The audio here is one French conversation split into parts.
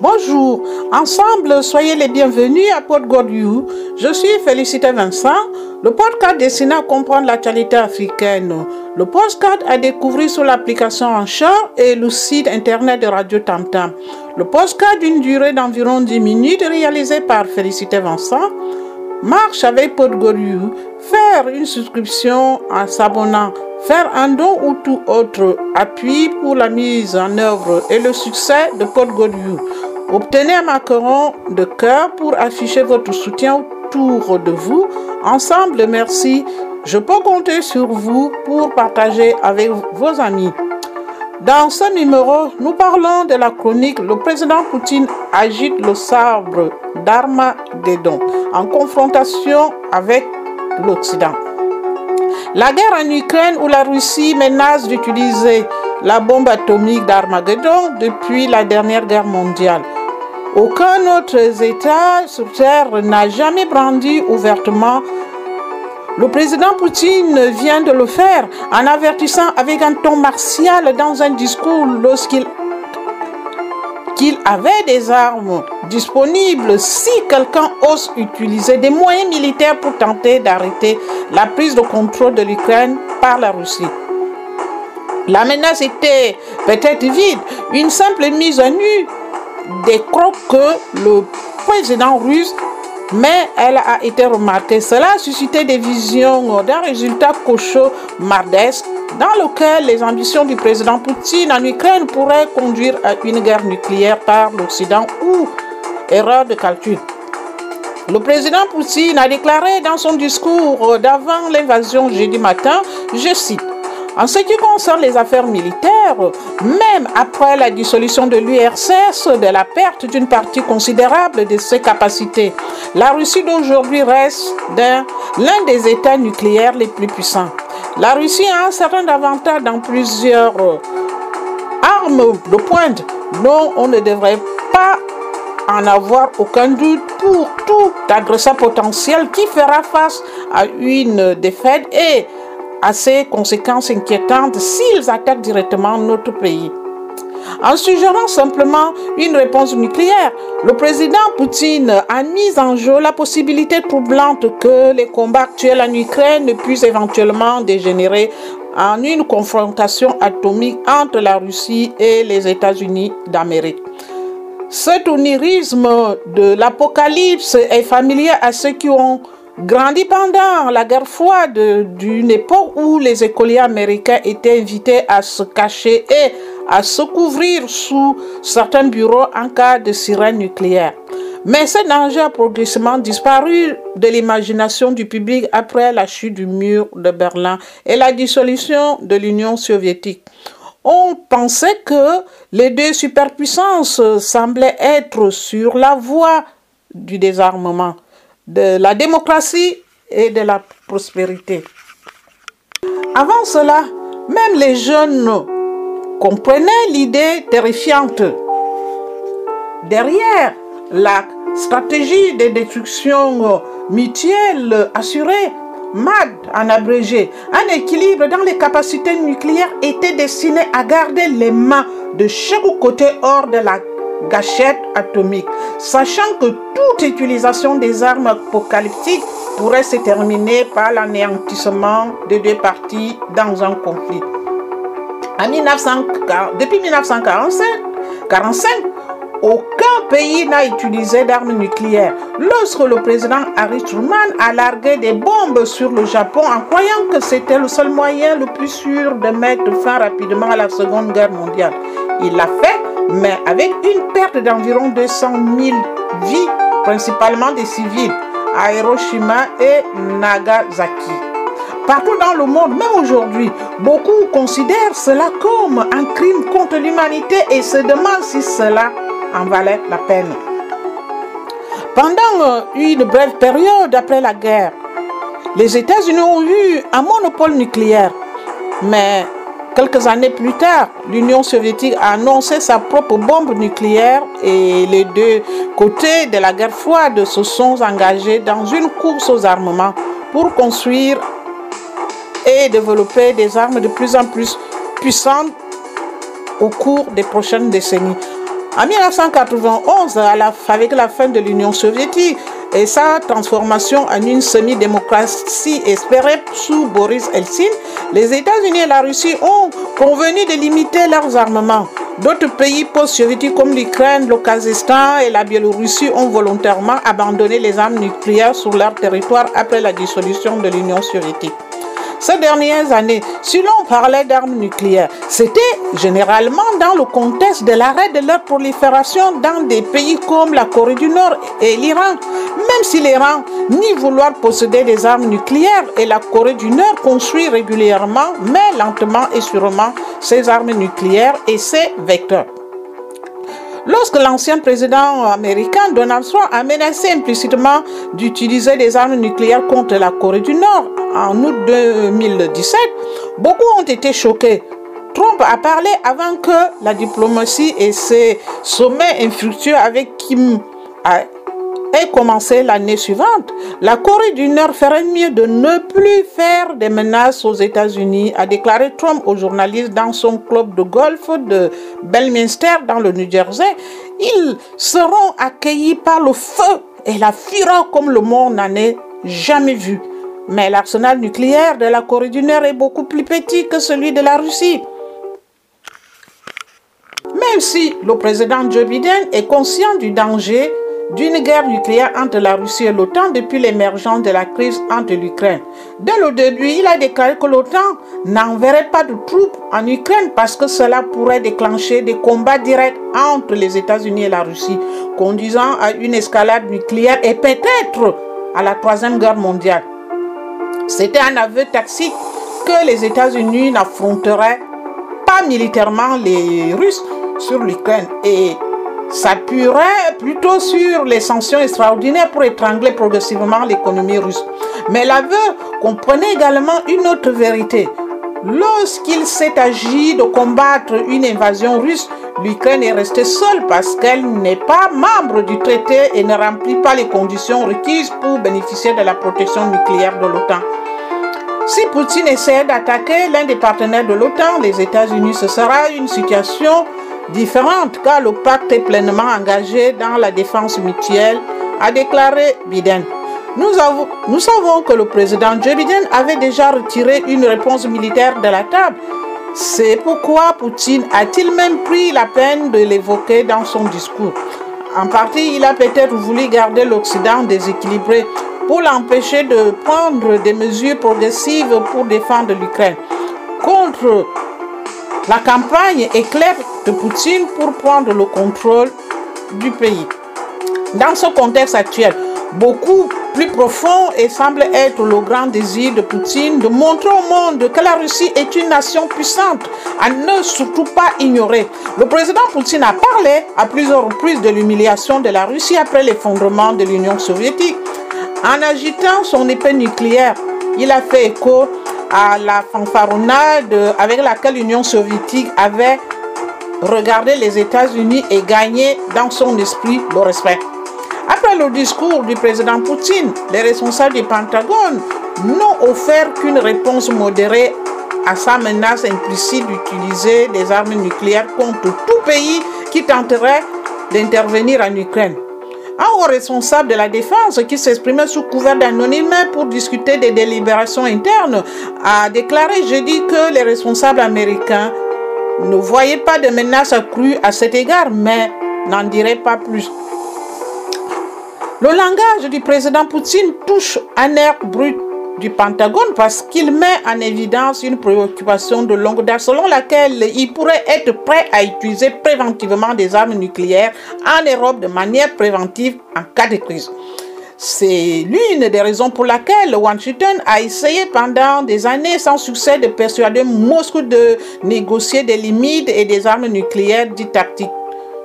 Bonjour, ensemble, soyez les bienvenus à Pod God. Je suis Félicité Vincent. Le podcast destiné à comprendre l'actualité africaine. Le podcast à découvrir sur l'application Anchor et le site internet de Radio Tam Tam. Le podcast d'une durée d'environ 10 minutes réalisé par Félicité Vincent. Marche avec Pod God. Faire une souscription en s'abonnant faire un don ou tout autre appui pour la mise en œuvre et le succès de Pod God You. Obtenez un macaron de cœur pour afficher votre soutien autour de vous. Ensemble, merci. Je peux compter sur vous pour partager avec vos amis. Dans ce numéro, nous parlons de la chronique Le président Poutine agite le sabre d'Armageddon en confrontation avec l'Occident. La guerre en Ukraine où la Russie menace d'utiliser la bombe atomique d'Armageddon depuis la dernière guerre mondiale. Aucun autre État sur Terre n'a jamais brandi ouvertement. Le président Poutine vient de le faire en avertissant avec un ton martial dans un discours lorsqu'il qu'il avait des armes disponibles si quelqu'un ose utiliser des moyens militaires pour tenter d'arrêter la prise de contrôle de l'Ukraine par la Russie. La menace était peut-être vide, une simple mise à nu crocs que le président russe mais elle a été remarquée. Cela a suscité des visions d'un résultat cauchemardesque dans lequel les ambitions du président Poutine en Ukraine pourraient conduire à une guerre nucléaire par l'Occident ou erreur de calcul. Le président Poutine a déclaré dans son discours d'avant l'invasion jeudi matin, je cite, en ce qui concerne les affaires militaires, même après la dissolution de l'URSS, de la perte d'une partie considérable de ses capacités, la Russie d'aujourd'hui reste l'un des États nucléaires les plus puissants. La Russie a un certain avantage dans plusieurs armes de pointe dont on ne devrait pas en avoir aucun doute pour tout agresseur potentiel qui fera face à une défaite et à ses conséquences inquiétantes s'ils attaquent directement notre pays. En suggérant simplement une réponse nucléaire, le président Poutine a mis en jeu la possibilité troublante que les combats actuels en Ukraine puissent éventuellement dégénérer en une confrontation atomique entre la Russie et les États-Unis d'Amérique. Cet onirisme de l'apocalypse est familier à ceux qui ont grandi pendant la guerre froide d'une époque où les écoliers américains étaient invités à se cacher et à se couvrir sous certains bureaux en cas de sirène nucléaire. Mais ce danger a progressivement disparu de l'imagination du public après la chute du mur de Berlin et la dissolution de l'Union soviétique. On pensait que les deux superpuissances semblaient être sur la voie du désarmement de la démocratie et de la prospérité. Avant cela, même les jeunes comprenaient l'idée terrifiante. Derrière la stratégie de destruction mutuelle assurée, MAD en abrégé, un équilibre dans les capacités nucléaires était destiné à garder les mains de chaque côté hors de la gâchette atomique, sachant que toute utilisation des armes apocalyptiques pourrait se terminer par l'anéantissement des deux parties dans un conflit. En 1940, depuis 1945, 45, aucun pays n'a utilisé d'armes nucléaires. Lorsque le président Harry Truman a largué des bombes sur le Japon en croyant que c'était le seul moyen le plus sûr de mettre fin rapidement à la Seconde Guerre mondiale, il l'a fait, mais avec une perte d'environ 200 000 vies, principalement des civils, à Hiroshima et Nagasaki. Partout dans le monde, même aujourd'hui, beaucoup considèrent cela comme un crime contre l'humanité et se demandent si cela en valait la peine. Pendant une brève période après la guerre, les États-Unis ont eu un monopole nucléaire. Mais quelques années plus tard, l'Union soviétique a annoncé sa propre bombe nucléaire et les deux côtés de la guerre froide se sont engagés dans une course aux armements pour construire et développer des armes de plus en plus puissantes au cours des prochaines décennies. En 1991, avec la fin de l'Union soviétique et sa transformation en une semi-démocratie espérée sous Boris Eltsine, les États-Unis et la Russie ont convenu de limiter leurs armements. D'autres pays post-soviétiques comme l'Ukraine, le Kazakhstan et la Biélorussie ont volontairement abandonné les armes nucléaires sur leur territoire après la dissolution de l'Union soviétique. Ces dernières années, si l'on parlait d'armes nucléaires, c'était généralement dans le contexte de l'arrêt de leur prolifération dans des pays comme la Corée du Nord et l'Iran. Même si l'Iran ni vouloir posséder des armes nucléaires et la Corée du Nord construit régulièrement, mais lentement et sûrement, ses armes nucléaires et ses vecteurs. Lorsque l'ancien président américain Donald Trump a menacé implicitement d'utiliser des armes nucléaires contre la Corée du Nord en août 2017, beaucoup ont été choqués. Trump a parlé avant que la diplomatie et ses sommets infructueux avec Kim ait commencé l'année suivante, la Corée du Nord ferait mieux de ne plus faire des menaces aux États-Unis, a déclaré Trump aux journalistes dans son club de golf de Belminster dans le New Jersey. Ils seront accueillis par le feu et la fureur comme le monde n'en ait jamais vu. Mais l'arsenal nucléaire de la Corée du Nord est beaucoup plus petit que celui de la Russie. Même si le président Joe Biden est conscient du danger d'une guerre nucléaire entre la Russie et l'OTAN depuis l'émergence de la crise entre l'Ukraine. Dès le début, il a déclaré que l'OTAN n'enverrait pas de troupes en Ukraine parce que cela pourrait déclencher des combats directs entre les États-Unis et la Russie, conduisant à une escalade nucléaire et peut-être à la Troisième Guerre mondiale. C'était un aveu tacite que les États-Unis n'affronteraient pas militairement les Russes sur l'Ukraine et s'appuierait plutôt sur les sanctions extraordinaires pour étrangler progressivement l'économie russe. Mais l'aveu comprenait également une autre vérité. Lorsqu'il s'est agi de combattre une invasion russe, l'Ukraine est restée seule parce qu'elle n'est pas membre du traité et ne remplit pas les conditions requises pour bénéficier de la protection nucléaire de l'OTAN. Si Poutine essaie d'attaquer l'un des partenaires de l'OTAN, les États-Unis, ce sera une situation différente car le pacte est pleinement engagé dans la défense mutuelle, a déclaré Biden. Nous, nous savons que le président Joe Biden avait déjà retiré une réponse militaire de la table. C'est pourquoi Poutine a-t-il même pris la peine de l'évoquer dans son discours? En partie, il a peut-être voulu garder l'Occident déséquilibré pour l'empêcher de prendre des mesures progressives pour défendre l'Ukraine contre la campagne est claire de Poutine pour prendre le contrôle du pays. Dans ce contexte actuel, beaucoup plus profond et semble être le grand désir de Poutine de montrer au monde que la Russie est une nation puissante à ne surtout pas ignorer. Le président Poutine a parlé à plusieurs reprises de l'humiliation de la Russie après l'effondrement de l'Union soviétique. En agitant son épée nucléaire, il a fait écho à la fanfaronnade avec laquelle l'Union soviétique avait regardé les États-Unis et gagné dans son esprit le respect. Après le discours du président Poutine, les responsables du Pentagone n'ont offert qu'une réponse modérée à sa menace implicite d'utiliser des armes nucléaires contre tout pays qui tenterait d'intervenir en Ukraine. Un haut responsable de la défense qui s'exprimait sous couvert d'anonymat pour discuter des délibérations internes a déclaré jeudi que les responsables américains ne voyaient pas de menaces accrues à cet égard, mais n'en diraient pas plus. Le langage du président Poutine touche un air brut du Pentagone parce qu'il met en évidence une préoccupation de longue date selon laquelle il pourrait être prêt à utiliser préventivement des armes nucléaires en Europe de manière préventive en cas de crise. C'est l'une des raisons pour laquelle Washington a essayé pendant des années sans succès de persuader Moscou de négocier des limites et des armes nucléaires dites tactiques,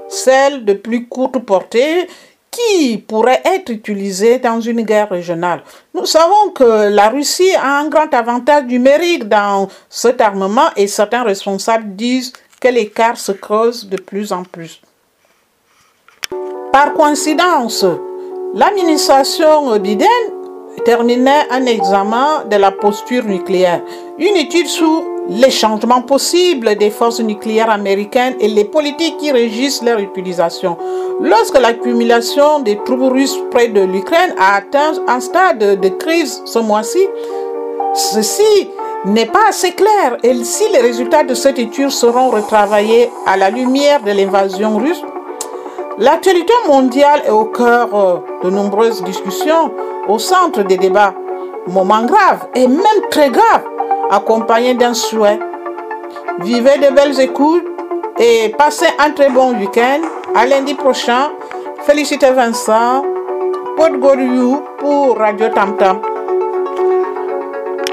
celles de plus courte portée qui pourrait être utilisé dans une guerre régionale. Nous savons que la Russie a un grand avantage numérique dans cet armement et certains responsables disent que l'écart se creuse de plus en plus. Par coïncidence, l'administration Biden terminait un examen de la posture nucléaire. Une étude sur les changements possibles des forces nucléaires américaines et les politiques qui régissent leur utilisation. Lorsque l'accumulation des troupes russes près de l'Ukraine a atteint un stade de crise ce mois-ci, ceci n'est pas assez clair et si les résultats de cette étude seront retravaillés à la lumière de l'invasion russe, l'actualité mondiale est au cœur euh, de nombreuses discussions, au centre des débats. Moment grave et même très grave, accompagné d'un souhait. Vivez de belles écoutes et passez un très bon week-end. À lundi prochain. Félicitez Vincent. Pod pour Radio Tam Tam.